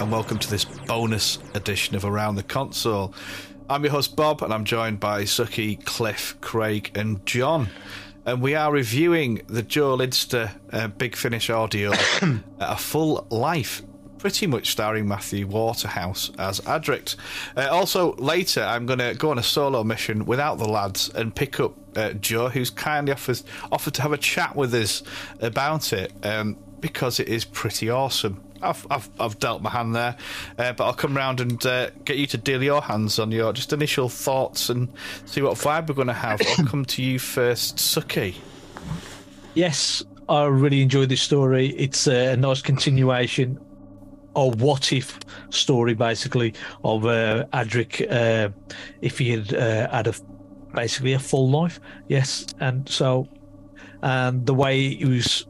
And welcome to this bonus edition of Around the Console. I'm your host, Bob, and I'm joined by Suki, Cliff, Craig, and John. And we are reviewing the Joe Lidster uh, Big Finish audio, A Full Life, pretty much starring Matthew Waterhouse as Adric. Uh, also, later, I'm going to go on a solo mission without the lads and pick up uh, Joe, who's kindly offers, offered to have a chat with us about it um, because it is pretty awesome. I've, I've, I've dealt my hand there, uh, but I'll come round and uh, get you to deal your hands on your just initial thoughts and see what vibe we're going to have. I'll come to you first, Suki. Yes, I really enjoyed this story. It's a nice continuation of what if story, basically, of uh, Adric uh, if he had uh, had a basically a full life. Yes, and so and the way it was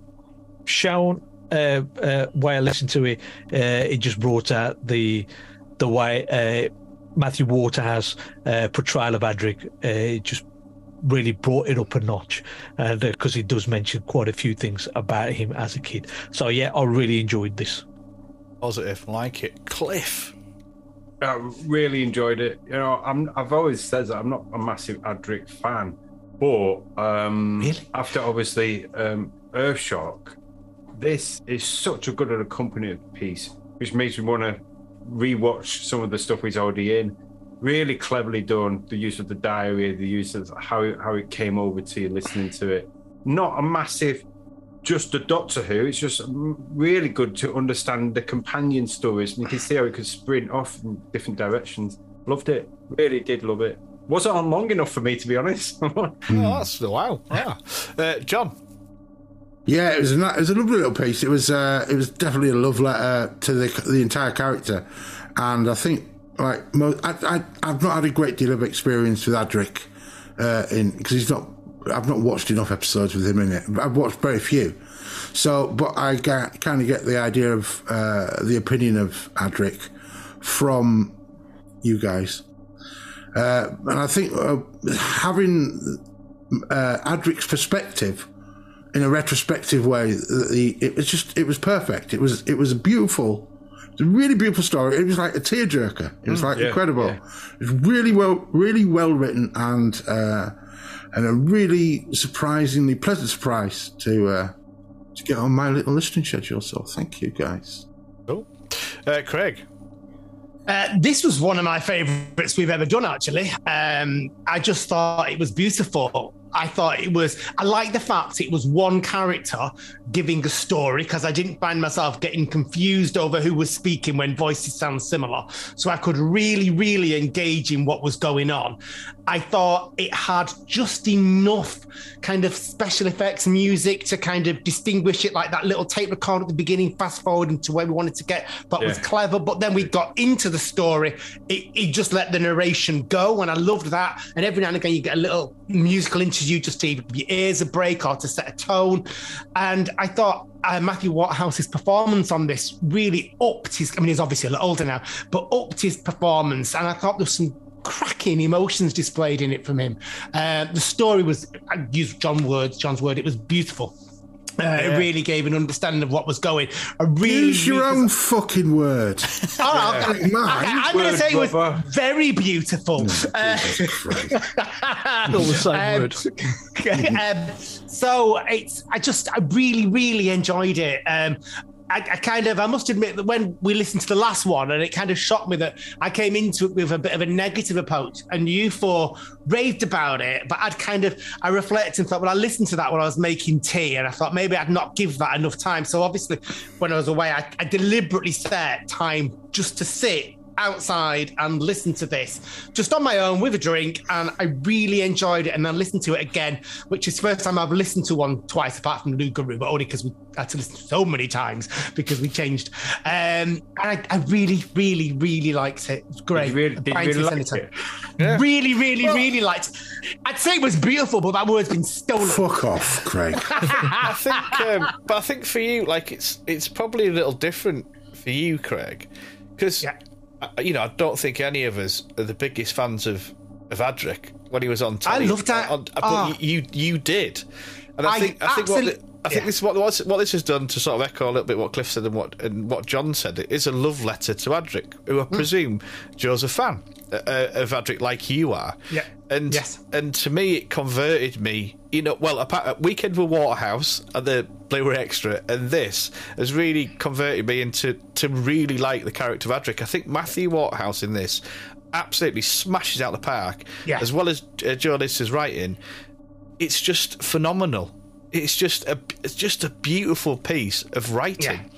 shown uh, uh, way I listened to it, uh, it just brought out the the way uh, Matthew Waterhouse uh, portrayal of Adric. Uh, it just really brought it up a notch, and because he does mention quite a few things about him as a kid. So yeah, I really enjoyed this. Positive, like it, Cliff. I really enjoyed it. You know, I'm I've always said that I'm not a massive Adric fan, but um, Really? after obviously um, Earthshock, this is such a good accompanied piece, which makes me want to rewatch some of the stuff he's already in. Really cleverly done. The use of the diary, the use of how it, how it came over to you listening to it. Not a massive, just a Doctor Who. It's just really good to understand the companion stories. And you can see how it could sprint off in different directions. Loved it. Really did love it. Wasn't on long enough for me, to be honest. Oh, that's wow. Yeah. Uh, John. Yeah, it was a, it was a lovely little piece. It was uh, it was definitely a love letter to the the entire character, and I think like mo- I, I I've not had a great deal of experience with Adric, uh, in because he's not I've not watched enough episodes with him in it. I've watched very few, so but I kind of get the idea of uh, the opinion of Adric from you guys, uh, and I think uh, having uh, Adric's perspective in a retrospective way. The, it was just it was perfect. It was it was a beautiful, it was a really beautiful story. It was like a tearjerker. It was like yeah, incredible. yeah. It was really well really well written and uh, and a really surprisingly pleasant surprise to uh, to get on my little listening schedule. So thank you guys. Cool. Uh, Craig. Uh, this was one of my favorites we've ever done, actually. Um, I just thought it was beautiful. I thought it was, I like the fact it was one character giving a story because I didn't find myself getting confused over who was speaking when voices sound similar. So I could really, really engage in what was going on. I thought it had just enough kind of special effects music to kind of distinguish it, like that little tape record at the beginning, fast forwarding to where we wanted to get, but it was clever. But then we got into the story, it, it just let the narration go, and I loved that. And every now and again, you get a little musical interview just give your ears a break or to set a tone. And I thought uh, Matthew Waterhouse's performance on this really upped his. I mean, he's obviously a little older now, but upped his performance. And I thought there was some cracking emotions displayed in it from him. Uh, the story was, I used John words, John's word. It was beautiful. Uh, It really gave an understanding of what was going. A really, Use your really- own fucking word. Oh, Like okay, mine. I'm going to Word, say it was very beautiful. Uh, All the same word. um, so it's I just I really really enjoyed it. Um, I, I kind of I must admit that when we listened to the last one, and it kind of shocked me that I came into it with a bit of a negative approach, and you four raved about it, but I'd kind of I reflected and thought, well, I listened to that when I was making tea, and I thought maybe I'd not give that enough time. So obviously, when I was away, I, I deliberately set time just to sit outside and listen to this just on my own with a drink and I really enjoyed it and then listened to it again which is the first time I've listened to one twice apart from Loups-Garoux but only because we had to listen so many times because we changed um and I, I really really really liked it it was great Did you really, did you really to like it? Yeah. really really really liked it. I'd say it was beautiful but that word's been stolen Fuck off, Craig. I think, um, but I think for you, like it's it's probably a little different for you, Craig, because Yeah. You know I don't think any of us are the biggest fans of of Adric when he was on. I Telly. loved that. On, but Ah. you you did, and I, I think I think what the, I think Yeah. this is what what this has done to sort of echo a little bit what Cliff said and what and what John said. It is a love letter to Adric, who I Hmm. presume Joe's a fan uh, uh, of Adric, like you are. Yeah. And Yes. and to me, it converted me. You know, well, apart, uh, Weekend with Waterhouse and the Blu-ray extra, and this has really converted me into to really like the character of Adric. I think Matthew Waterhouse in this absolutely smashes out the park, Yeah. as well as uh, Joe Lidster's writing it's just phenomenal. It's just a it's just a beautiful piece of writing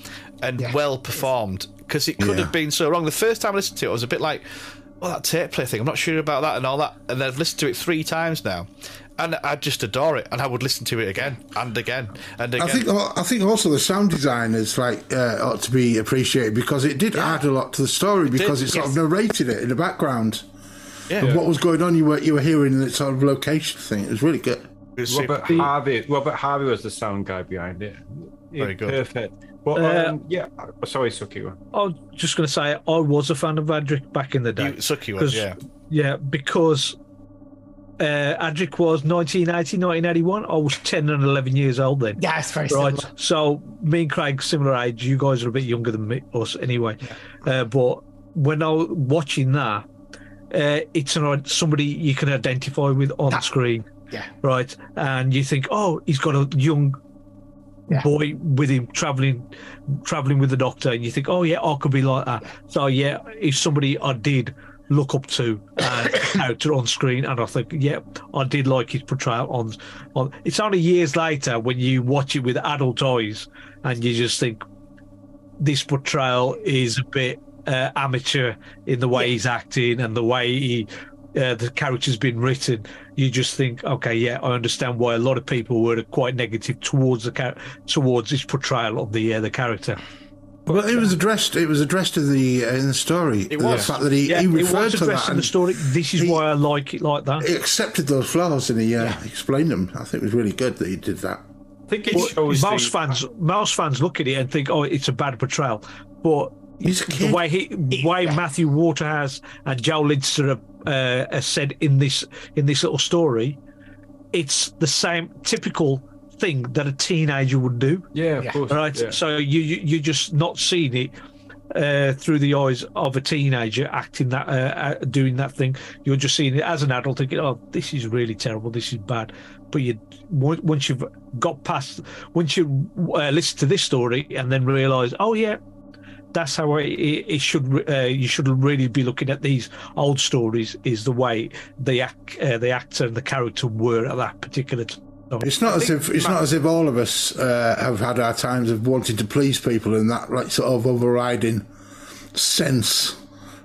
and Yeah. well performed because it could Yeah. have been so wrong. The first time I listened to it, I was a bit like, "Well, that tape play thing. I'm not sure about that and all that." And I've listened to it three times now, and I just adore it. And I would listen to it again and again and again. I think I think also the sound design is like uh, ought to be appreciated because it did add a lot to the story because it sort of narrated it in the background. yeah, Of what was going on, you were you were hearing the sort of location thing. It was really good. It was super- Robert Harvey. Robert Harvey was the sound guy behind it. Very good. Perfect. But Uh, um, yeah, sorry, Suki. I was just going to say I was a fan of Adric back in the day. you, Suki was 'Cause- yeah. Yeah, because uh, Adric was 1980, 1981. I was 10 and 11 years old then. Yeah, it's very Right. similar. So me and Craig, similar age. You guys are a bit younger than me, us anyway. Uh, but when I was watching that, uh, it's an, somebody you can identify with on That- screen, Yeah. right? And you think, oh, he's got a young Yeah. boy with him traveling, traveling with the doctor, and you think, oh yeah, I could be like that. So yeah, if somebody I did look up to uh, character on screen, and I think, yeah, I did like his portrayal on. On it's only years later when you watch it with adult eyes, and you just think this portrayal is a bit uh, amateur in the way he's acting and the way he. Uh, the character's been written, you just think, okay, yeah, I understand why a lot of people were quite negative towards the char- towards his portrayal of the uh, the character. Well, it was addressed. It was addressed in the uh, in the story. It was. the fact that he, Yeah, he it referred was to addressed that. in the story. This is he- why I like it like that. He accepted those flaws and he uh, explained them. I think it was really good that he did that. I think it But shows most the- fans, Mouse fans look at it and think, "Oh, it's a bad portrayal," but He's a the kid. way he, way Matthew Waterhouse and Joe Lidster have, uh, have said in this in this little story, it's the same typical thing that a teenager would do. Yeah, of Yeah. course. Right. yeah. So you, you you're just not seeing it uh, through the eyes of a teenager acting that, uh, uh, doing that thing. You're just seeing it as an adult, thinking, "Oh, this is really terrible. This is bad." But you, on- once you've got past, once you uh, listen to this story and then realise, "Oh yeah." That's how it, it it should. Uh, you should really be looking at these old stories. Is the way the act, uh, the actor and the character were at that particular time. It's not as if it's not as if all of us uh, have had our times of wanting to please people in that like sort of overriding sense.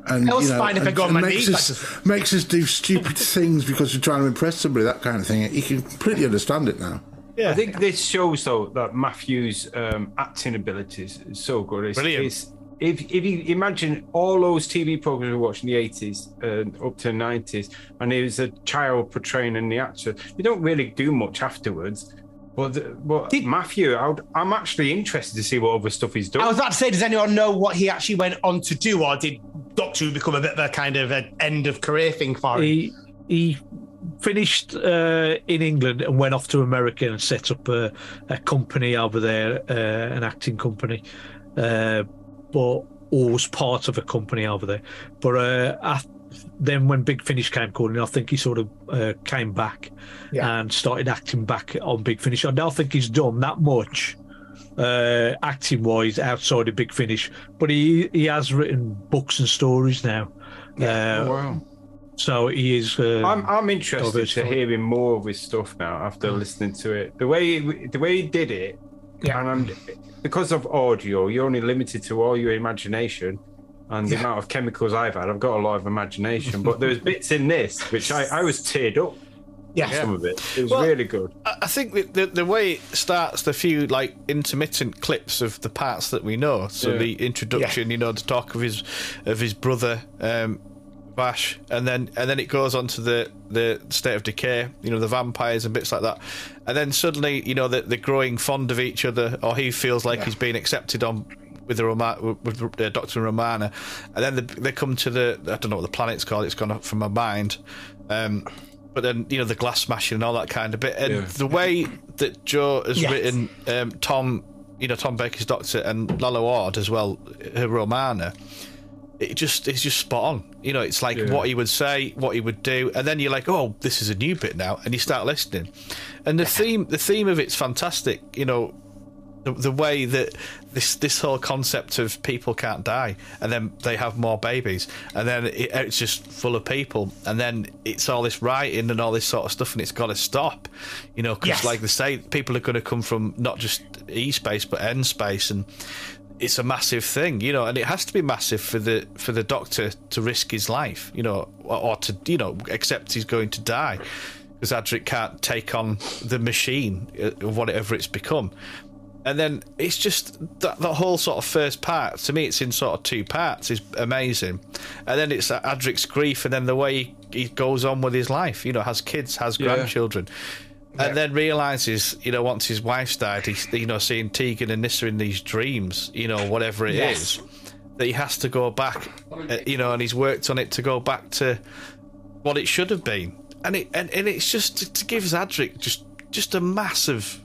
And I was you know, fine if I and- got and my makes knees, us, makes us do stupid things because we're trying to impress somebody. That kind of thing. You can completely understand it now. Yeah. I think this shows though that Matthew's um, acting abilities is so good. It's, Brilliant. It's, if if you imagine all those TV programs we watched in the eighties uh, up to the nineties, and he was a child portraying in the actor, you don't really do much afterwards. But but Did- Matthew, I I'm actually interested to see what other stuff he's done. I was about to say, does anyone know what he actually went on to do, or did Doctor Who become a bit of a kind of an end of career thing for him? he he finished uh, in England and went off to America and set up a, a company over there, uh, an acting company, uh, but or was part of a company over there. But uh, af- then when Big Finish came calling, I think he sort of uh, came back Yeah. and started acting back on Big Finish. I don't think he's done that much. Uh, acting wise outside of Big Finish, but he he has written books and stories now. Oh, Uh, wow. so he is. Uh, I'm I'm interested to hearing more of his stuff now after listening to it. The way he, the way he did it, Yeah. and I'm, because of audio, you're only limited to all your imagination. And the amount of chemicals I've had, I've got a lot of imagination. But there's bits in this which I, I was teared up. Yeah. Some of it. It was Well, really good. I I think the, the the way it starts, the few like intermittent clips of the parts that we know. So Yeah. the introduction, you know, the talk of his of his brother um, Varsh, and then and then it goes on to the the state of decay. You know, the vampires and bits like that. And then suddenly, you know, that they're growing fond of each other, or he feels like he's being accepted on. With the Roma- with uh, Doctor Romana, and then they, they come to the I don't know what the planet's called. It's gone up from my mind. Um, but then you know the glass smashing and all that kind of bit, and Yeah. the way that Joe has Yes. written um, Tom, you know Tom Baker's Doctor and Lalla Ward as well, her Romana. It just it's just spot on. You know, it's like Yeah. what he would say, what he would do, and then you're like, oh, this is a new bit now, and you start listening, and the theme the theme of it's fantastic. You know, the, the way that this this whole concept of people can't die and then they have more babies and then it, it's just full of people and then it's all this writing and all this sort of stuff and it's got to stop you know because Yes. like they say people are going to come from not just e space but n space and it's a massive thing you know and it has to be massive for the for the doctor to risk his life you know or, or to you know accept he's going to die because Adric can't take on the machine uh, whatever it's become. And then it's just that the whole sort of first part to me it's in sort of two parts is amazing. And then it's Adric's grief and then the way he, he goes on with his life you know has kids has Yeah. grandchildren and then realizes you know once his wife's died he's you know seeing Tegan and Nyssa in these dreams you know whatever it is, Yes. that he has to go back uh, you know and he's worked on it to go back to what it should have been and it and, and it's just it gives Adric just just a massive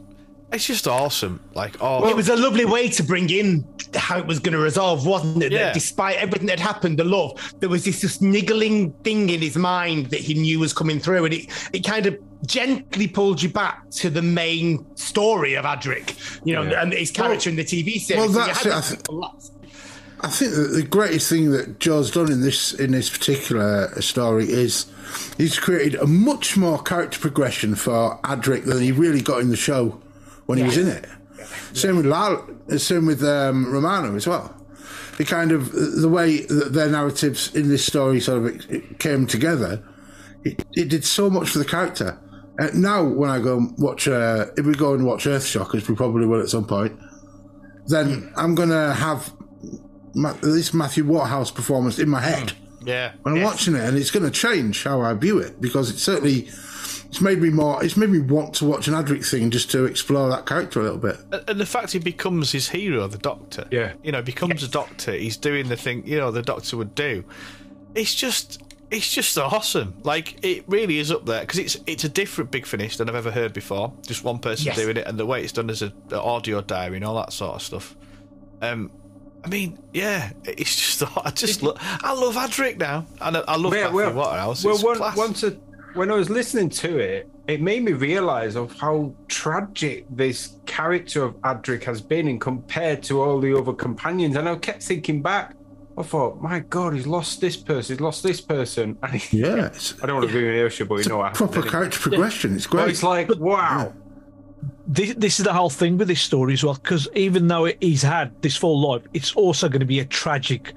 it's just awesome like oh it was a lovely way to bring in how it was going to resolve, wasn't it? Yeah. That despite everything that happened, the love, there was this just niggling thing in his mind that he knew was coming through, and it it kind of gently pulled you back to the main story of Adric, you know, Yeah. and his character in the TV series. well, that's it, I this think- I think that the greatest thing that Joe's done in this in this particular story is he's created a much more character progression for Adric than he really got in the show when he was in it. Same with Lal, same with um, Romana as well. He kind of the way that their narratives in this story sort of it, it came together. It, it did so much for the character. Uh, now, when I go and watch, uh, if we go and watch Earthshock, as we probably will at some point, then I'm gonna have Ma- this Matthew Waterhouse performance in my head yeah when I'm watching it, and it's going to change how I view it because it certainly it's made me more. It's made me want to watch an Adric thing just to explore that character a little bit. and the fact he becomes his hero, the Doctor. Yeah. you know, becomes a Doctor. He's doing the thing you know the Doctor would do. It's just, it's just awesome. Like it really is up there because it's it's a different Big Finish than I've ever heard before. Just one person Yes. doing it, and the way it's done as an audio diary and all that sort of stuff. Um, I mean, yeah, it's just I just lo- I love Adric now, and I, I love Yeah, Matthew well, Waterhouse. well one, once a, when I was listening to it, it made me realise of how tragic this character of Adric has been in compared to all the other companions. And I kept thinking back. I thought, my God, he's lost this person, he's lost this person, and he, Yeah, I don't want to be an Ayrshire, but you know what? proper happened. character progression. It's But great. it's like, wow. this, this is the whole thing with this story as well because even though he's had this full life it's also going to be a tragic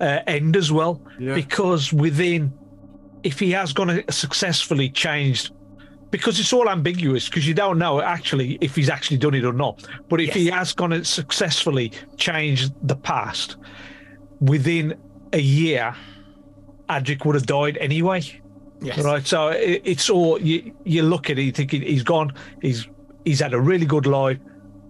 uh, end as well Yeah. because within if he has gone to successfully changed because it's all ambiguous because you don't know actually if he's actually done it or not but if he has gone to successfully changed the past within a year Adric would have died anyway Yes. Right, so it, it's all you. You look at it, you think he's gone. He's he's had a really good life,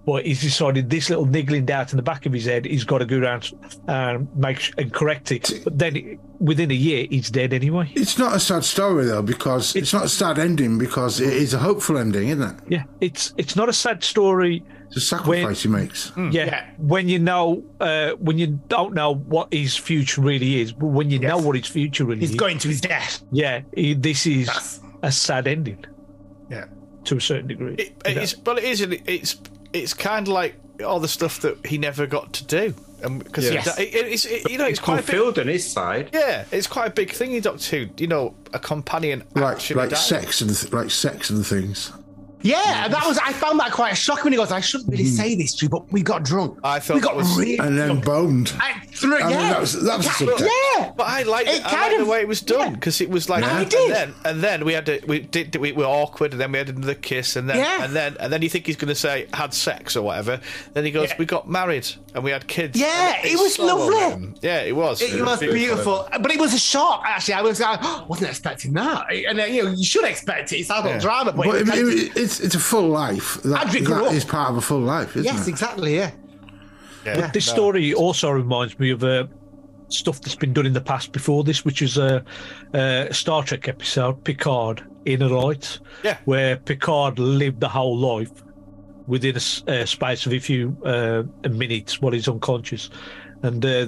but he's decided this little niggling doubt in the back of his head. He's got to go around and make and correct it. But then within a year, he's dead anyway. It's not a sad story though because it's not a sad ending because it is a hopeful ending, isn't it? Yeah, it's it's not a sad story. It's a sacrifice he makes. Yeah, Yeah. when you know uh, when you don't know what his future really is, but when you know what his future really He's is, he's going to his death. yeah, he, this is That's- a sad ending Yeah. to a certain degree. It, you know? it's, well, it is. It's it's kind of like all the stuff that he never got to do, and because Yes. it, it's it, you know it's It's quite a big, fulfilled on his side. yeah, it's quite a big thing in Doctor Who. You know, a companion Like like died. sex and th- like sex and things. Yeah, and that was I found that quite shocking when he goes, I shouldn't really say this to you, but we got drunk. I thought we got that was- really And then drunk. boned. I, through, I mean, yeah. that was- that was the yeah, subject. yeah. But I like It I kind like the of- way it was done yeah. because it was like No, and, it did. then and then we had to, we did we were awkward and then we had another kiss and then Yeah. and then and then you think he's going to say had sex or whatever then he goes Yeah. we got married and we had kids Yeah, And it it's was so lovely. well written. yeah it was It was beautiful, but it was a shock. Actually, I was I wasn't expecting that, and uh, you know you should expect it. It's adult Yeah. drama, but, But it it, it, it's it's a full life. That, Adric grew that up. is part of a full life, isn't yes, it? exactly. Yeah, yeah, This no. story also reminds me of uh, stuff that's been done in the past before this, which is a, a Star Trek episode, Picard, Inner Light, Yeah. where Picard lived the whole life within a, uh, space of a few uh, minutes while he's unconscious, and uh,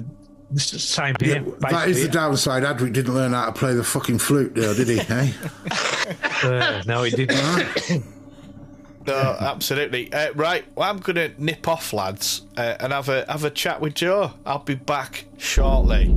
it's the same here. that is the downside. Adric didn't learn how to play the fucking flute, though, did he? eh? Uh, no, he didn't. No, absolutely. Uh, right, well, I'm going to nip off, lads, uh, and have a have a chat with Joe. I'll be back shortly.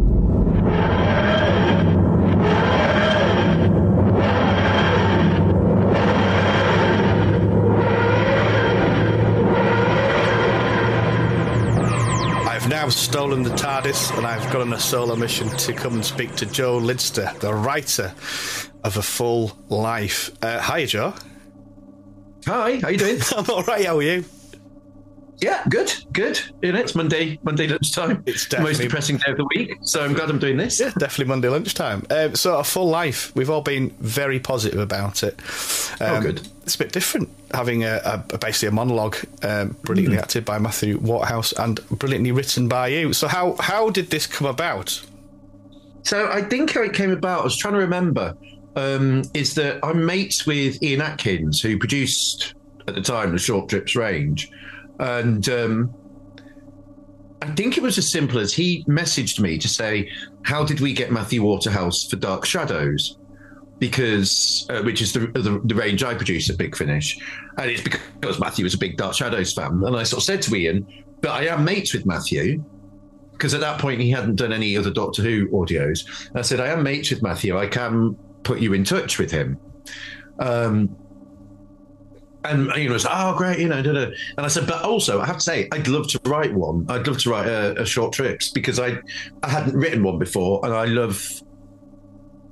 I've now stolen the TARDIS and I've gone on a solo mission to come and speak to Joe Lidster, the writer of A Full Life. Uh, hi, Joe. Hi, how you doing? I'm all right. How are you? yeah, good, good. You know, it's Monday, Monday lunchtime. It's the most depressing day of the week. So I'm glad I'm doing this. Yeah, definitely Monday lunchtime. Um, so, a full life. We've all been very positive about it. Um, Oh, good. It's a bit different having a, a, basically a monologue, um, brilliantly Hmm. acted by Matthew Waterhouse and brilliantly written by you. So, how how did this come about? So I think how it came about, I was trying to remember, um, is that I'm mates with Ian Atkins, who produced at the time the Short Trips range. And um, I think it was as simple as he messaged me to say, How did we get Matthew Waterhouse for Dark Shadows? Because, uh, which is the, the, the range I produce at Big Finish. And it's because Matthew was a big Dark Shadows fan. And I sort of said to Ian, But I am mates with Matthew because at that point he hadn't done any other Doctor Who audios. I said, I am mates with Matthew. I can put you in touch with him. Um, and you know, it's oh great, you know, da, da. and I said, but also I have to say, I'd love to write one. I'd love to write a, a short trips because I I hadn't written one before, and I love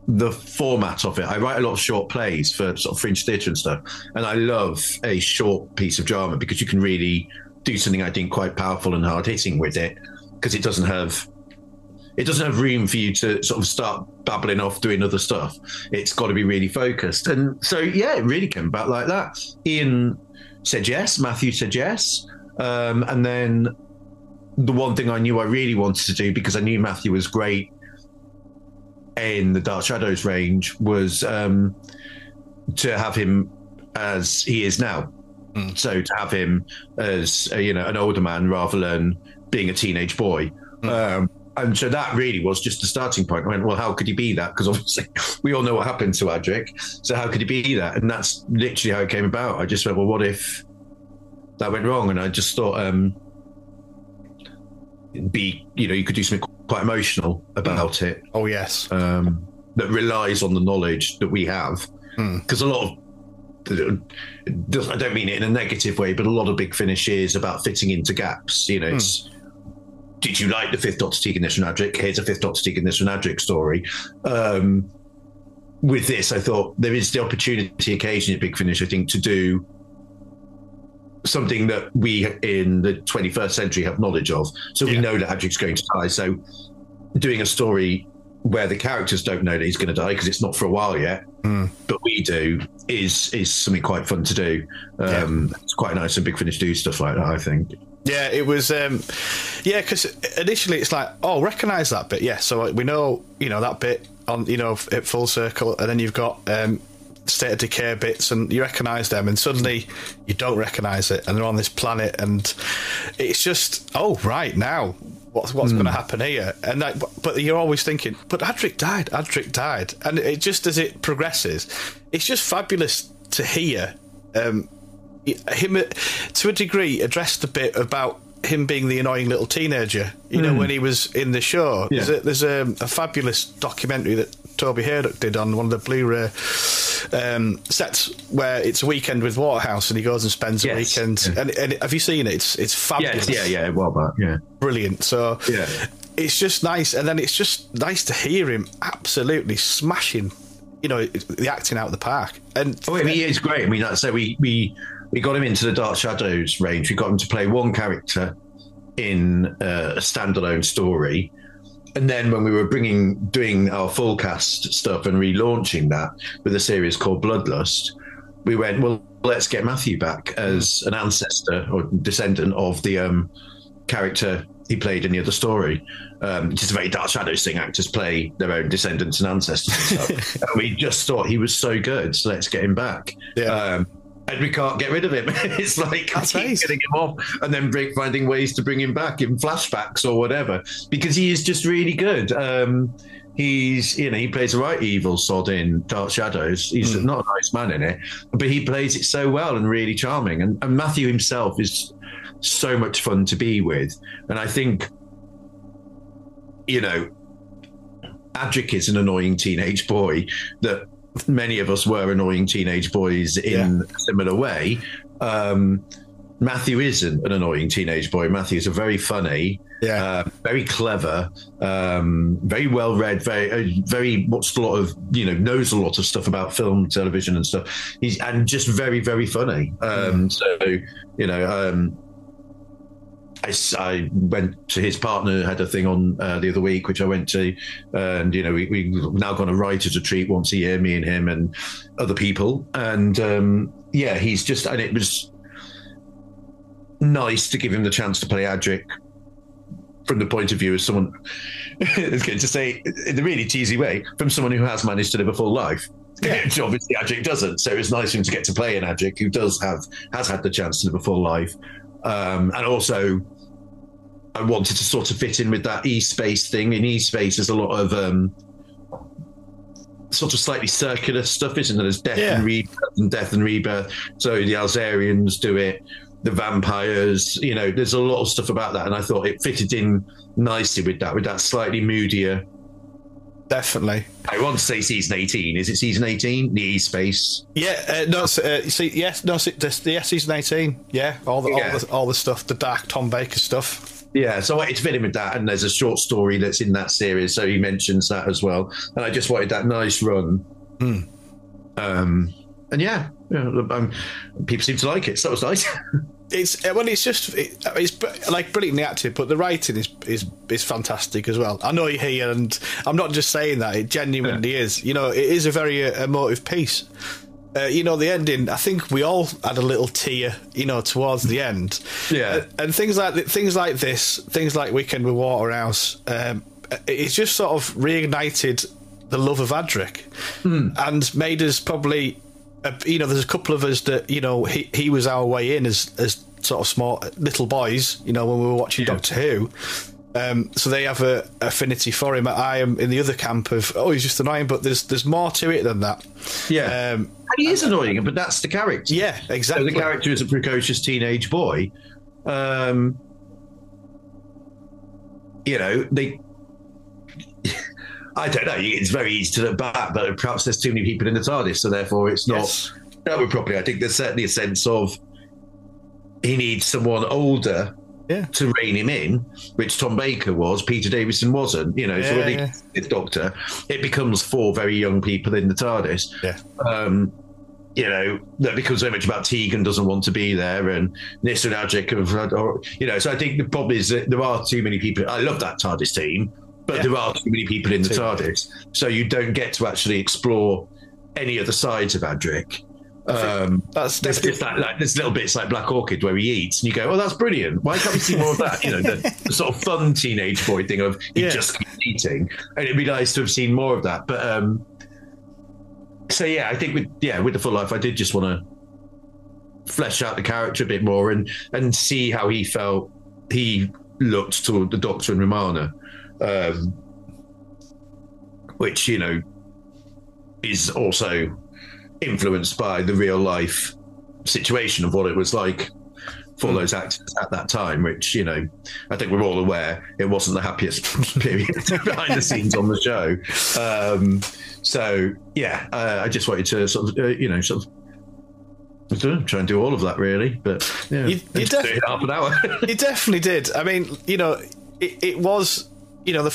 the format of it. I write a lot of short plays for sort of fringe theatre and stuff, and I love a short piece of drama because you can really do something I think quite powerful and hard hitting with it because it doesn't have it doesn't have room for you to sort of start babbling off doing other stuff. It's got to be really focused. And so yeah, it really came about like that. Ian said yes, Matthew said yes, um, and then the one thing I knew I really wanted to do because I knew Matthew was great in the Dark Shadows range was um, to have him as he is now. So to have him as uh, you know an older man rather than being a teenage boy. Um, and so that really was just the starting point. I went, well, how could he be that? Because obviously we all know what happened to Adric. So how could he be that? And that's literally how it came about. I just went, well, what if that went wrong? And I just thought, um, be, you know, you could do something quite emotional about it Oh yes, um, that relies on the knowledge that we have. Because a lot of I don't mean it in a negative way, but a lot of big finish is about fitting into gaps. You know, it's did you like the fifth Doctor Tegan Nyssa and Adric? Here's a fifth Doctor Tegan Nyssa and Adric story. Um, with this, I thought there is the opportunity occasionally at Big Finish, I think, to do something that we in the 21st century have knowledge of. So we know that Adric's going to die. So doing a story where the characters don't know that he's going to die because it's not for a while yet, but we do is is something quite fun to do. Um, It's quite nice and Big Finish do stuff like that. I think. yeah. It was, um, yeah, because initially it's like, oh, recognise that bit, yeah. So we know, you know, that bit on, you know, at full circle, and then you've got um, state of decay bits, and you recognise them, and suddenly you don't recognise it, and they're on this planet, and it's just, oh, right now. What's, what's going to happen here? And like, but, but you're always thinking, but Adric died. Adric died, and it just as it progresses, it's just fabulous to hear um, him uh, to a degree addressed a bit about him being the annoying little teenager. You know, when he was in the show. There's, a, there's a, a fabulous documentary that Toby Hadoke did on one of the Blu-ray um, sets where it's a weekend with Waterhouse, and he goes and spends a Yes. weekend. And, and have you seen it? It's it's fabulous Yes, yeah, yeah, well back, yeah. brilliant. So Yeah. it's just nice, and then it's just nice to hear him absolutely smashing, you know, the acting out of the park. And Oh, I mean, is great. I mean, like I say, we we we got him into the Dark Shadows range. We got him to play one character in uh, a standalone story, and then when we were bringing doing our full cast stuff and relaunching that with a series called Bloodlust, we went well. Let's get Matthew back as an ancestor or descendant of the um, character he played in the other story. Um, which is a very Dark Shadows thing. Actors play their own descendants and ancestors and stuff. and we just thought he was so good, so let's get him back. Yeah. Um, we can't get rid of him. it's like That's keep nice. getting him off and then bring, finding ways to bring him back in flashbacks or whatever because he is just really good. Um, he's you know he plays the right evil sod in Dark Shadows. He's Hmm. not a nice man in it, but he plays it so well and really charming. And, and Matthew himself is so much fun to be with. And I think you know Adric is an annoying teenage boy that many of us were annoying teenage boys in a similar way. Um, Matthew isn't an annoying teenage boy. Matthew is a very funny, Yeah. uh, very clever, um, very well read, very, uh, very what's a lot of, you know, knows a lot of stuff about film, television, and stuff. He's and just very, very funny. Um, So, you know, um, I, I went to his partner had a thing on uh, the other week, which I went to, and you know we we now gone a writers retreat once a year, me and him and other people, and um, yeah, he's just and it was nice to give him the chance to play Adric from the point of view of someone, it's good to say in a really cheesy way, from someone who has managed to live a full life. Which obviously Adric doesn't. So it's nice for him to get to play an Adric who does have has had the chance to live a full life. Um, and also I wanted to sort of fit in with that E space thing. In E space, there's a lot of um, sort of slightly circular stuff, isn't there? There's death Yeah. and rebirth and death and rebirth. So the Alzarians do it, the vampires, you know, there's a lot of stuff about that. And I thought it fitted in nicely with that, with that slightly moodier. Definitely. I want to say season 18. Is it season 18? The E space. Yeah, uh, no, uh, see, yes, no, see, this, yeah, season eighteen. Yeah, all the, Yeah. all the all the stuff, the dark Tom Baker stuff. Yeah, so I wanted to fit in with that, and there's a short story that's in that series, so he mentions that as well. And I just wanted that nice run. Um, and yeah, yeah um, people seem to like it, so that was nice. It's uh, well, it's just it, it's like brilliantly acted, but the writing is is is fantastic as well. I know you're here, and I'm not just saying that; it genuinely is. You know, it is a very uh, emotive piece. Uh, you know, the ending. I think we all had a little tear. You know, towards the end. Yeah. and, and things like things like this, things like Weekend with Waterhouse. Um, it's just sort of reignited the love of Adric, and made us probably. Uh, you know, there's a couple of us that you know he, he was our way in as as sort of small little boys. You know, when we were watching Doctor Who. Um, so they have a affinity for him. I am in the other camp of oh he's just annoying, but there's there's more to it than that. Yeah. um, and he is annoying, but that's the character. yeah, So exactly. the character is a precocious teenage boy. Um, you know, they. I don't know. It's very easy to look back, but perhaps there's too many people in the TARDIS, so therefore it's not Yes. dealt with properly. I think there's certainly a sense of he needs someone older Yeah. to rein him in, which Tom Baker was. Peter Davison wasn't. You know, so Yeah, when yeah. he the Doctor, it becomes four very young people in the TARDIS Yeah. um, you know, that becomes so much about Tegan doesn't want to be there and Nyssa and Adric have or, you know, so I think the problem is that there are too many people. I love that TARDIS team, but Yeah. there are too many people in the TARDIS. So you don't get to actually explore any other sides of Adric. Um, That's there's just that, like, there's little bits like Black Orchid where he eats, and you go, "Oh, that's brilliant! Why can't we see more of that?" You know, the, the sort of fun teenage boy thing of he Yeah. just keeps eating, and it'd be nice to have seen more of that. But um, so yeah, I think with yeah with the full life, I did just want to flesh out the character a bit more and and see how he felt he looked toward the Doctor and Romana, um, which you know is also influenced by the real life situation of what it was like for those actors at that time, which, you know, I think we're all aware it wasn't the happiest period behind the scenes on the show. Um, so, yeah, uh, I just wanted to sort of, uh, you know, sort of I don't know, try and do all of that really, but yeah, You- you def- half an hour. it definitely did. I mean, you know, it, it was, you know, the,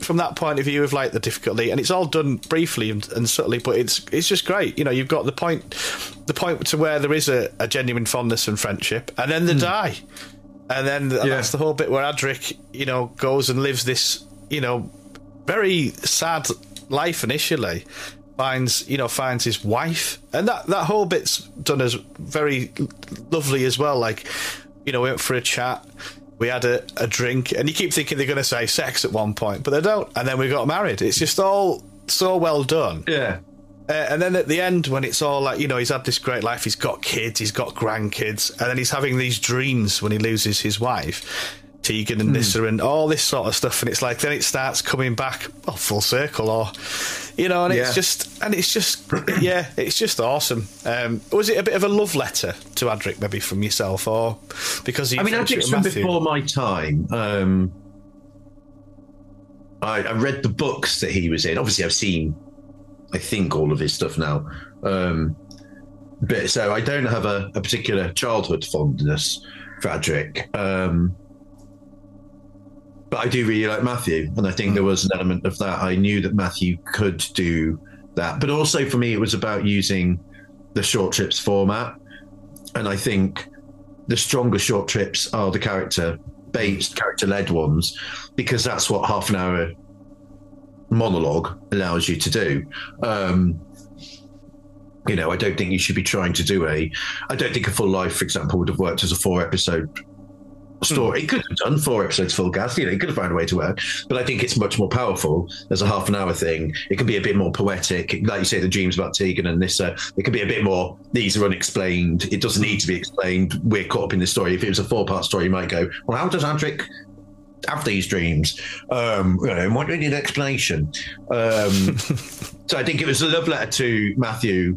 from that point of view of like the difficulty, and it's all done briefly and, and subtly, but it's it's just great. You know, you've got the point, the point to where there is a, a genuine fondness and friendship, and then they hmm. die, and then th- that's the whole bit where Adric, you know, goes and lives this, you know, very sad life initially. Finds you know finds his wife, and that that whole bit's done as very lovely as well. Like, you know, went for a chat. We had a, a drink, and you keep thinking they're going to say sex at one point, but they don't. And then we got married. It's just all so well done. Yeah. Uh, and then at the end, when it's all like, you know, he's had this great life, he's got kids, he's got grandkids, and then he's having these dreams when he loses his wife, Tegan and Nyssa, and all this sort of stuff. And it's like, then it starts coming back, oh, full circle, or, you know, and Yeah. it's just, and it's just, yeah, it's just awesome. Um, was it a bit of a love letter to Adric, maybe from yourself, or because he I mean, I friendship did with some Matthew? before my time. Um, I, I read the books that he was in. Obviously, I've seen, I think, all of his stuff now. Um, but so I don't have a, a particular childhood fondness for Adric. Um, but I do really like Matthew, and I think there was an element of that. I knew that Matthew could do that, but also for me, it was about using the short trips format, and I think the stronger short trips are the character based, character led ones, because that's what half an hour monologue allows you to do. Um, you know, I don't think you should be trying to do a. I don't think a full life, for example, would have worked as a four episode story. It could have done four episodes full cast. You know, it could have found a way to work. But I think it's much more powerful as a half an hour thing. It can be a bit more poetic, like you say, the dreams about Tegan and Nyssa. It can be a bit more. These are unexplained. It doesn't need to be explained. We're caught up in this story. If it was a four part story, you might go, "Well, how does Adric?" Have these dreams, um, you know, why do we need an explanation? Um, so I think it was a love letter to Matthew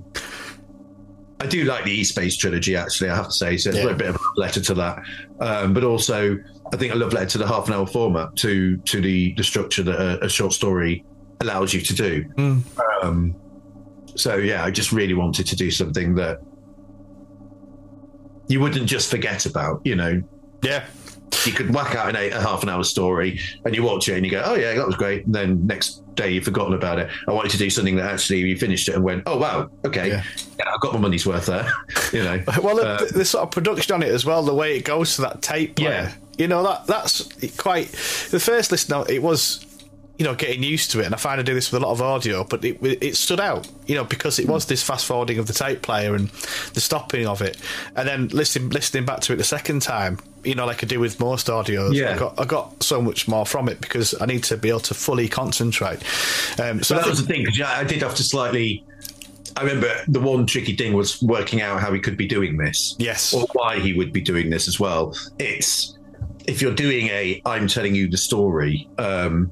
I do like the East Space trilogy, actually, I have to say. So it's Yeah. a bit of a letter to that. Um, but also, I think a love letter to the half an hour format, to to the, the structure that a, a short story allows you to do. Um, so, yeah, I just really wanted to do something that you wouldn't just forget about, you know. Yeah. You could whack out an eight, a half an hour story and you watch it and you go, oh, yeah, that was great. And then next day you've forgotten about it. I wanted to do something that actually you finished it and went, oh, wow, okay. Yeah. Yeah, I got my money's worth there. you know. Well, the, Uh, the sort of production on it as well, the way it goes to that tape player. Yeah. You know, that that's quite. The first listen, it was, you know, getting used to it. And I find I do this with a lot of audio, but it, it stood out, you know, because it was this fast forwarding of the tape player and the stopping of it. And then listening, listening back to it the second time, you know, like I do with most audios, Yeah. I, got, I got so much more from it because I need to be able to fully concentrate. Um, so But I that was the thing, because I did have to slightly. I remember the one tricky thing was working out how he could be doing this. Yes. Or why he would be doing this as well. It's if you're doing a I'm telling you the story, um,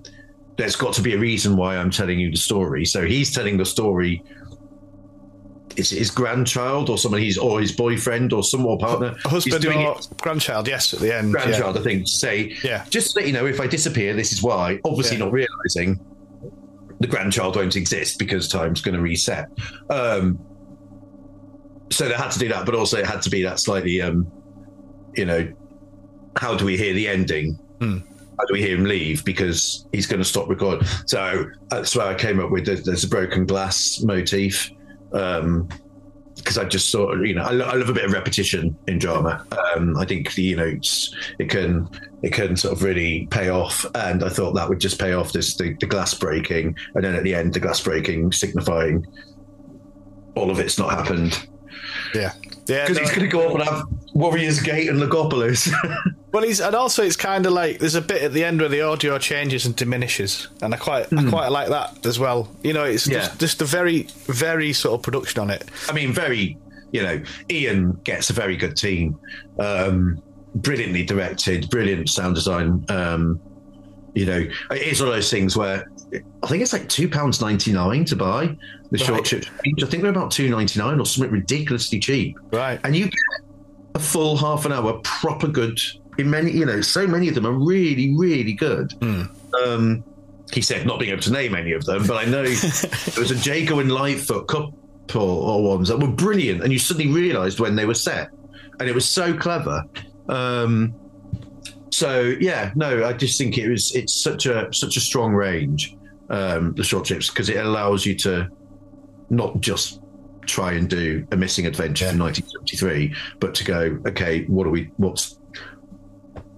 there's got to be a reason why I'm telling you the story. So he's telling the story. Is it his grandchild or someone he's or his boyfriend or some more partner? a husband doing or it grandchild, yes, at the end. yeah. grandchild, I think, to say, Yeah. just to let you know, if I disappear, this is why. Obviously, Yeah. not realizing the grandchild won't exist because time's going to reset. Um, so they had to do that, but also it had to be that slightly, um, you know, how do we hear the ending? Hmm. How do we hear him leave? Because he's going to stop recording. So that's where I came up with there's, there's a broken glass motif. Um, because I just sort of, you know, I, lo- I love a bit of repetition in drama. Um, I think you know it's, it can it can sort of really pay off, and I thought that would just pay off this the, the glass breaking, and then at the end the glass breaking signifying all of it's not happened Yeah. Yeah. because no. he's going to go up and have Warriors Gate and Logopolis. Well, he's and also it's kind of like there's a bit at the end where the audio changes and diminishes, and I quite I quite like that as well. You know, it's Hmm. Yeah. just, just a very very sort of production on it. I mean, very, you know, Ian gets a very good team, um, brilliantly directed, brilliant sound design. Um, you know, it is one of those things where I think it's like two pounds ninety nine to buy the short Right. trips. I think they're about two ninety nine or something ridiculously cheap, Right. and you get a full half an hour proper good. In many, you know, so many of them are really, really good. Um, he said not being able to name any of them, but I know there was a Jago and Lightfoot couple or ones that were brilliant, and you suddenly realised when they were set, and it was so clever. Um, so yeah, no, I just think it was it's such a such a strong range, um, the short trips, because it allows you to not just try and do a missing adventure from 1973, but to go, okay, what are we? What's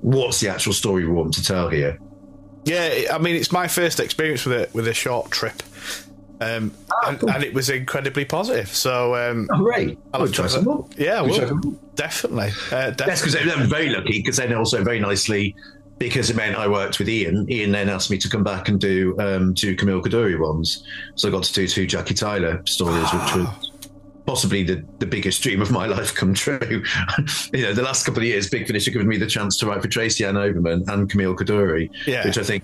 what's the actual story we want to tell here? Yeah, I mean it's my first experience with it with a short trip. Um, and, and it was incredibly positive. So, um, Oh, great. I'll I'll try some more. yeah, We'll well, definitely, uh, That's because I'm very lucky because then also very nicely because it meant I worked with Ian. Ian then asked me to come back and do um, two Camille Coduri ones. So I got to do two Jackie Tyler stories, which was possibly the, the biggest dream of my life come true. you know, the last couple of years, Big Finish have given me the chance to write for Tracy Ann Oberman and Camille Coduri, Yeah. which I think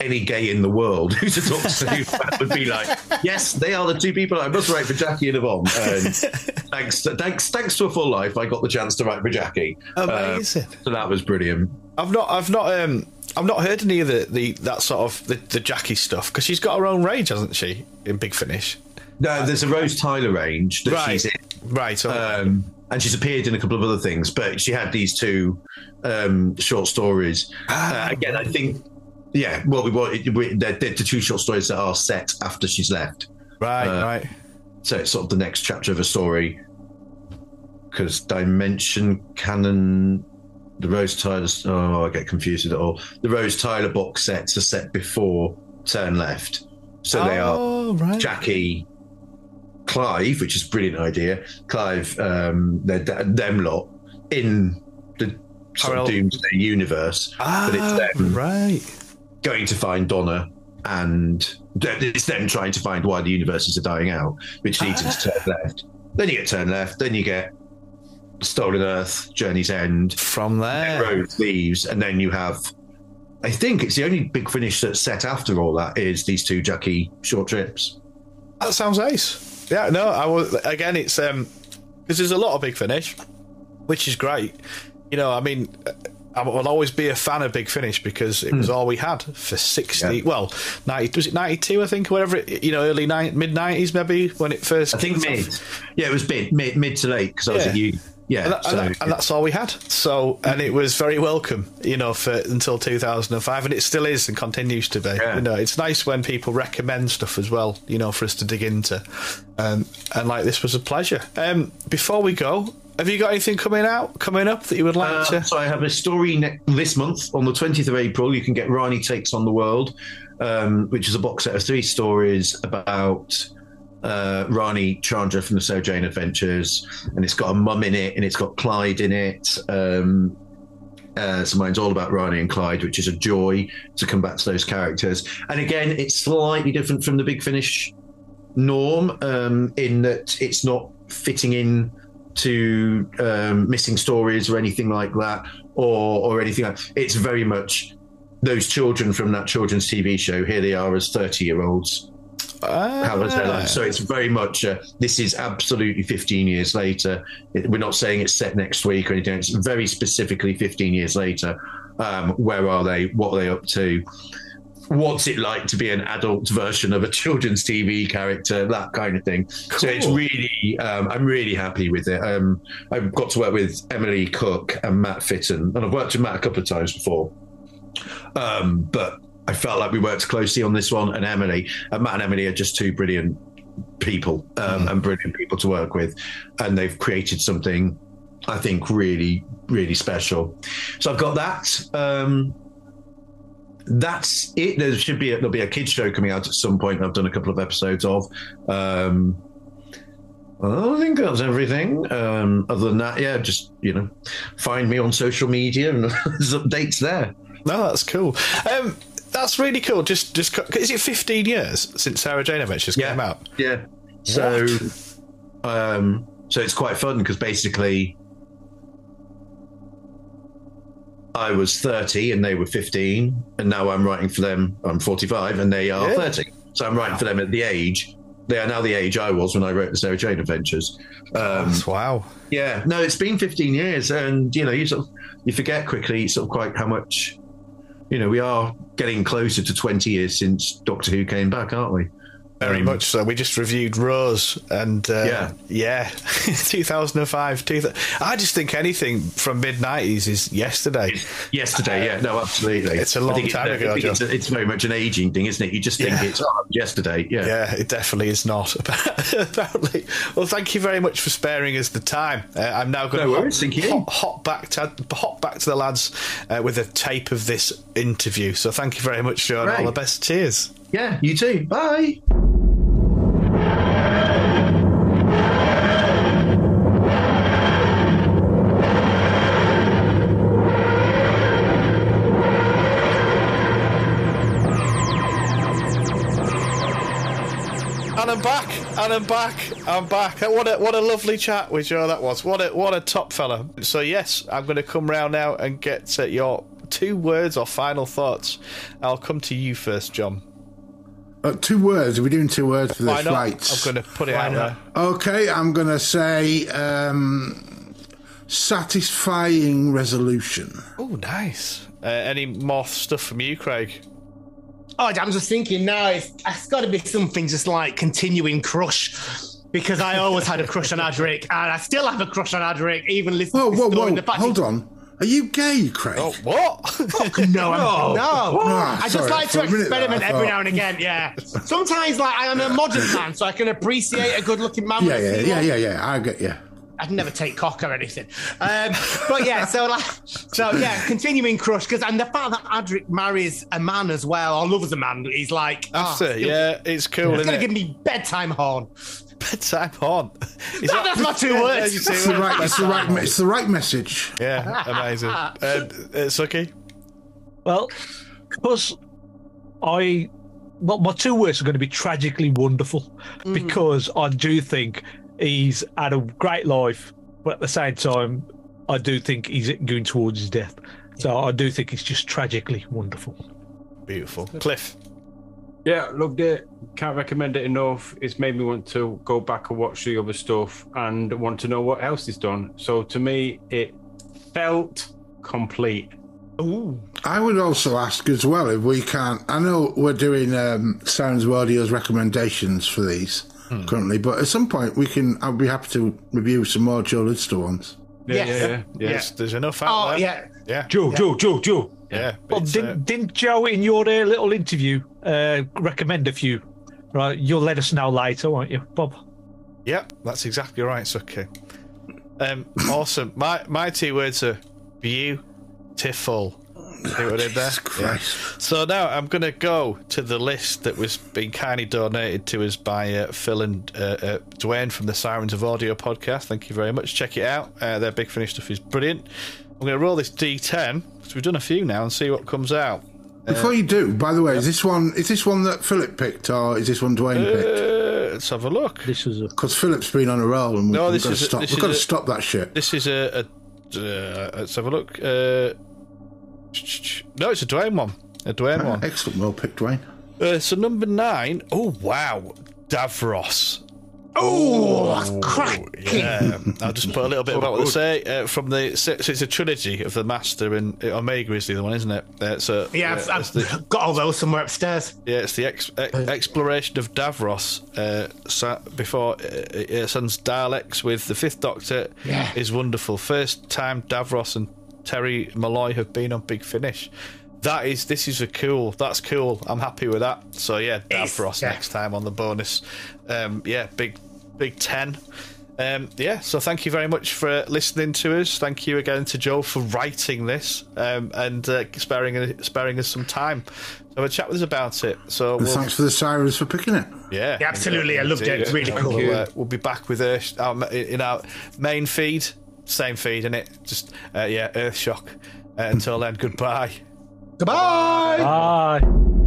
any gay in the world who to talk to would be like, yes, they are the two people I must write for Jackie and Yvonne. And thanks, thanks, thanks to a full life, I got the chance to write for Jackie. Amazing. Uh, so that was brilliant. I've not, I've not, um, I've not heard any of the, the that sort of the, the Jackie stuff because she's got her own range, hasn't she? In Big Finish, No, there's a Rose Tyler range that right? she's in. Right. okay. Um, and she's appeared in a couple of other things, but she had these two um, short stories. Uh, again, I think, yeah, well, we, well, we, they're, they're the two short stories that are set after she's left. right. uh, right. So it's sort of the next chapter of a story. Because Dimension Cannon, the Rose Tyler, oh, I get confused it all. The Rose Tyler box sets are set before Turn Left. So they are Oh, right. Jackie, Clive, which is a brilliant idea. Clive, um, they're, them lot in the sort of Doomsday universe, Ah, but it's them right. going to find Donna, and it's them trying to find why the universes are dying out, which leads them to turn left. Then you get turn left. Then you get Stolen Earth, Journey's End, From there. Rose leaves, and then you have. I think it's the only big finish that's set after all that is these two Jackie short trips. That sounds ace. Yeah, no, I was again. It's um because there's a lot of Big Finish, which is great. You know, I mean, I will always be a fan of Big Finish because it was all we had for sixty. Hmm. Yeah. Well, ninety was it ninety two? I think, or whatever. It, you know, early mid nineties maybe when it first. I think mid. Yeah, it was mid, mid, mid to late because I was Yeah. at uni. Yeah, And, that- so and that- and that's all we had. So, and it was very welcome, you know, for until 2005, and it still is and continues to be. Yeah. You know, it's nice when people recommend stuff as well, you know, for us to dig into. Um, and like this was a pleasure. Um, before we go, have you got anything coming out, coming up that you would like Uh, to? so I have a story ne- this month on the 20th of April. You can get Rani Takes on the World, um, which is a box set of three stories about uh, Rani Chandra from the Sarah Jane Adventures. And it's got a mum in it and it's got Clyde in it. Um, uh, so mine's all about Rani and Clyde, which is a joy to come back to those characters. And again, it's slightly different from the Big Finish norm um, in that it's not fitting in to um, missing stories or anything like that, or or anything like. It's very much those children from that children's TV show. Here they are as thirty year olds. How was their life? So it's very much. Uh, this is absolutely fifteen years later. It, we're not saying it's set next week or anything. It's very specifically fifteen years later. Um, where are they? What are they up to? What's it like to be an adult version of a children's TV character? That kind of thing. So it's really, um, I'm really happy with it. Um, I've got to work with Emily Cook and Matt Fitton, and I've worked with Matt a couple of times before. Um, but I felt like we worked closely on this one, and Emily, and Matt and Emily are just two brilliant people um, and brilliant people to work with, and they've created something I think really, really special. So I've got that. Um, that's it. There should be a, there'll be a kids show coming out at some point. I've done a couple of episodes of. Um, I think that's everything. Um, other than that, yeah, just you know, find me on social media and there's updates there. No, that's cool. Um, that's really cool. Just, just is it 15 years since Sarah Jane Adventures Yeah. came out? Yeah. So, um, so it's quite fun because basically, I was thirty and they were fifteen, and now I'm writing for them. I'm forty-five and they are Yeah. thirty. So I'm writing for them at the age. They are now the age I was when I wrote the Sarah Jane Adventures. Um, wow. yeah, no, it's been 15 years, and you know, you sort of you forget quickly, sort of quite how much. You know, we are getting closer to 20 years since Doctor Who came back, aren't we? Very much so. We just reviewed Rose, and uh, Yeah. yeah, 2005. 2000 I just think anything from mid 90s is yesterday. Yesterday, yeah, no, absolutely. It's a long time I ago, It's, John. it's very much an aging thing, isn't it? You just think Yeah. it's oh, yesterday, yeah. Yeah, it definitely is not. Apparently. Well, thank you very much for sparing us the time. Uh, I'm now going No to worries, you. hop, hop back to hop back to the lads uh, with a tape of this interview. So thank you very much, Sean. All the best. Cheers. Yeah, you too. Bye. And I'm back, and I'm back, I'm back. Uh, what a what a lovely chat with Joe that was. What a what a top fella. So yes, I'm going to come round now and get uh, your two words or final thoughts. I'll come to you first, John. Uh, two words. Are we doing two words for Why flights? not? I'm going to put it out there. Okay, I'm going to say um, satisfying resolution. Oh, nice. Uh, any moth stuff from you, Craig? Oh, I'm just thinking now. It's, it's got to be something just like continuing crush, because I always had a crush on Adric, and I still have a crush on Adric, even listening Whoa, to whoa, whoa! The fact Hold he- on. Are you gay, Craig? Oh, what? No, I'm, no. Ah, I just sorry, like to a there, experiment every now and again. Yeah. Sometimes, like I am a modern man, so I can appreciate a good-looking man. Yeah, with yeah, yeah, yeah, yeah. I get you. I'd never take cock or anything. Um, but yeah, so like, so yeah, continuing crush because and the fact that Adric marries a man as well or loves a man, he's like, ah, That's it. Yeah, it's cool, It's isn't gonna it? give me bedtime horn. Bedtime horn. Is No, that's not two words. you It's the right. It's the right. It's the right message. Yeah, amazing. Uh, uh, Suki? Well, because I, well, my two words are going to be tragically wonderful because I do think he's had a great life, but at the same time, I do think he's going towards his death. So I do think it's just tragically wonderful. Beautiful. Cliff? Yeah, loved it. Can't recommend it enough. It's made me want to go back and watch the other stuff and want to know what else is done. So to me, it felt complete. Ooh, I would also ask as well if we can't. I know we're doing um, Sounds of Audio's recommendations for these Hmm. currently, but at some point we can. I'll be happy to review some more Joe Lidster ones. Yeah, Yes. yeah, yeah. yeah. There's, there's enough out oh there. yeah. Yeah. Joe, Joe, Joe, Joe. Yeah. Bob, it's, uh, didn't, didn't Joe, in your uh, little interview, uh, recommend a few? Right, you'll let us know later, won't you, Bob? Yep, that's exactly right, Suki. Um, awesome. My my two words are beautiful. See what I did there? Jesus Christ. So now I'm going to go to the list that was being kindly donated to us by uh, Phil and uh, uh, Dwayne from the Sirens of Audio podcast. Thank you very much. Check it out. Uh, their Big Finish stuff is brilliant. I'm going to roll this D10 because we've done a few now and see what comes out. Before you do, by the way, is this one is this one that Philip picked or is this one Dwayne picked? Uh, let's have a look. This was a. Because Philip's been on a roll and we've, No, we've this got to is a- stop. this We've is got to a- stop that shit. This is a. a uh, let's have a look. Uh, no, it's a Dwayne one. A Dwayne one. Excellent, well picked, Dwayne. Uh, so number nine. Oh wow, Davros. Oh, that's cracking. Yeah, I'll just put a little bit about what they say uh, from the. So it's a trilogy of the Master and uh, Omega is the other one, isn't it? Uh, so Yeah, uh, I've, I've the, got all those somewhere upstairs. yeah, it's the ex- ex- exploration of Davros uh, before uh, sends Daleks with the Fifth Doctor Yeah. is wonderful. First time Davros and Terry Molloy have been on Big Finish. That is, this is a cool. That's cool. I'm happy with that. So yeah, Davros yeah. next time on the bonus. Um, yeah, big, big ten. Um, yeah, so thank you very much for listening to us. Thank you again to Joe for writing this um, and uh, sparing sparing us some time to have a chat with us about it. So we'll, thanks for the sirens for picking it. yeah, Yeah, absolutely. I loved it. It's really Thank cool. you. Uh, we'll be back with Earth our, in our main feed, same feed, and it. Just uh, yeah, Earth Shock. Uh, until then, goodbye. Goodbye. Bye.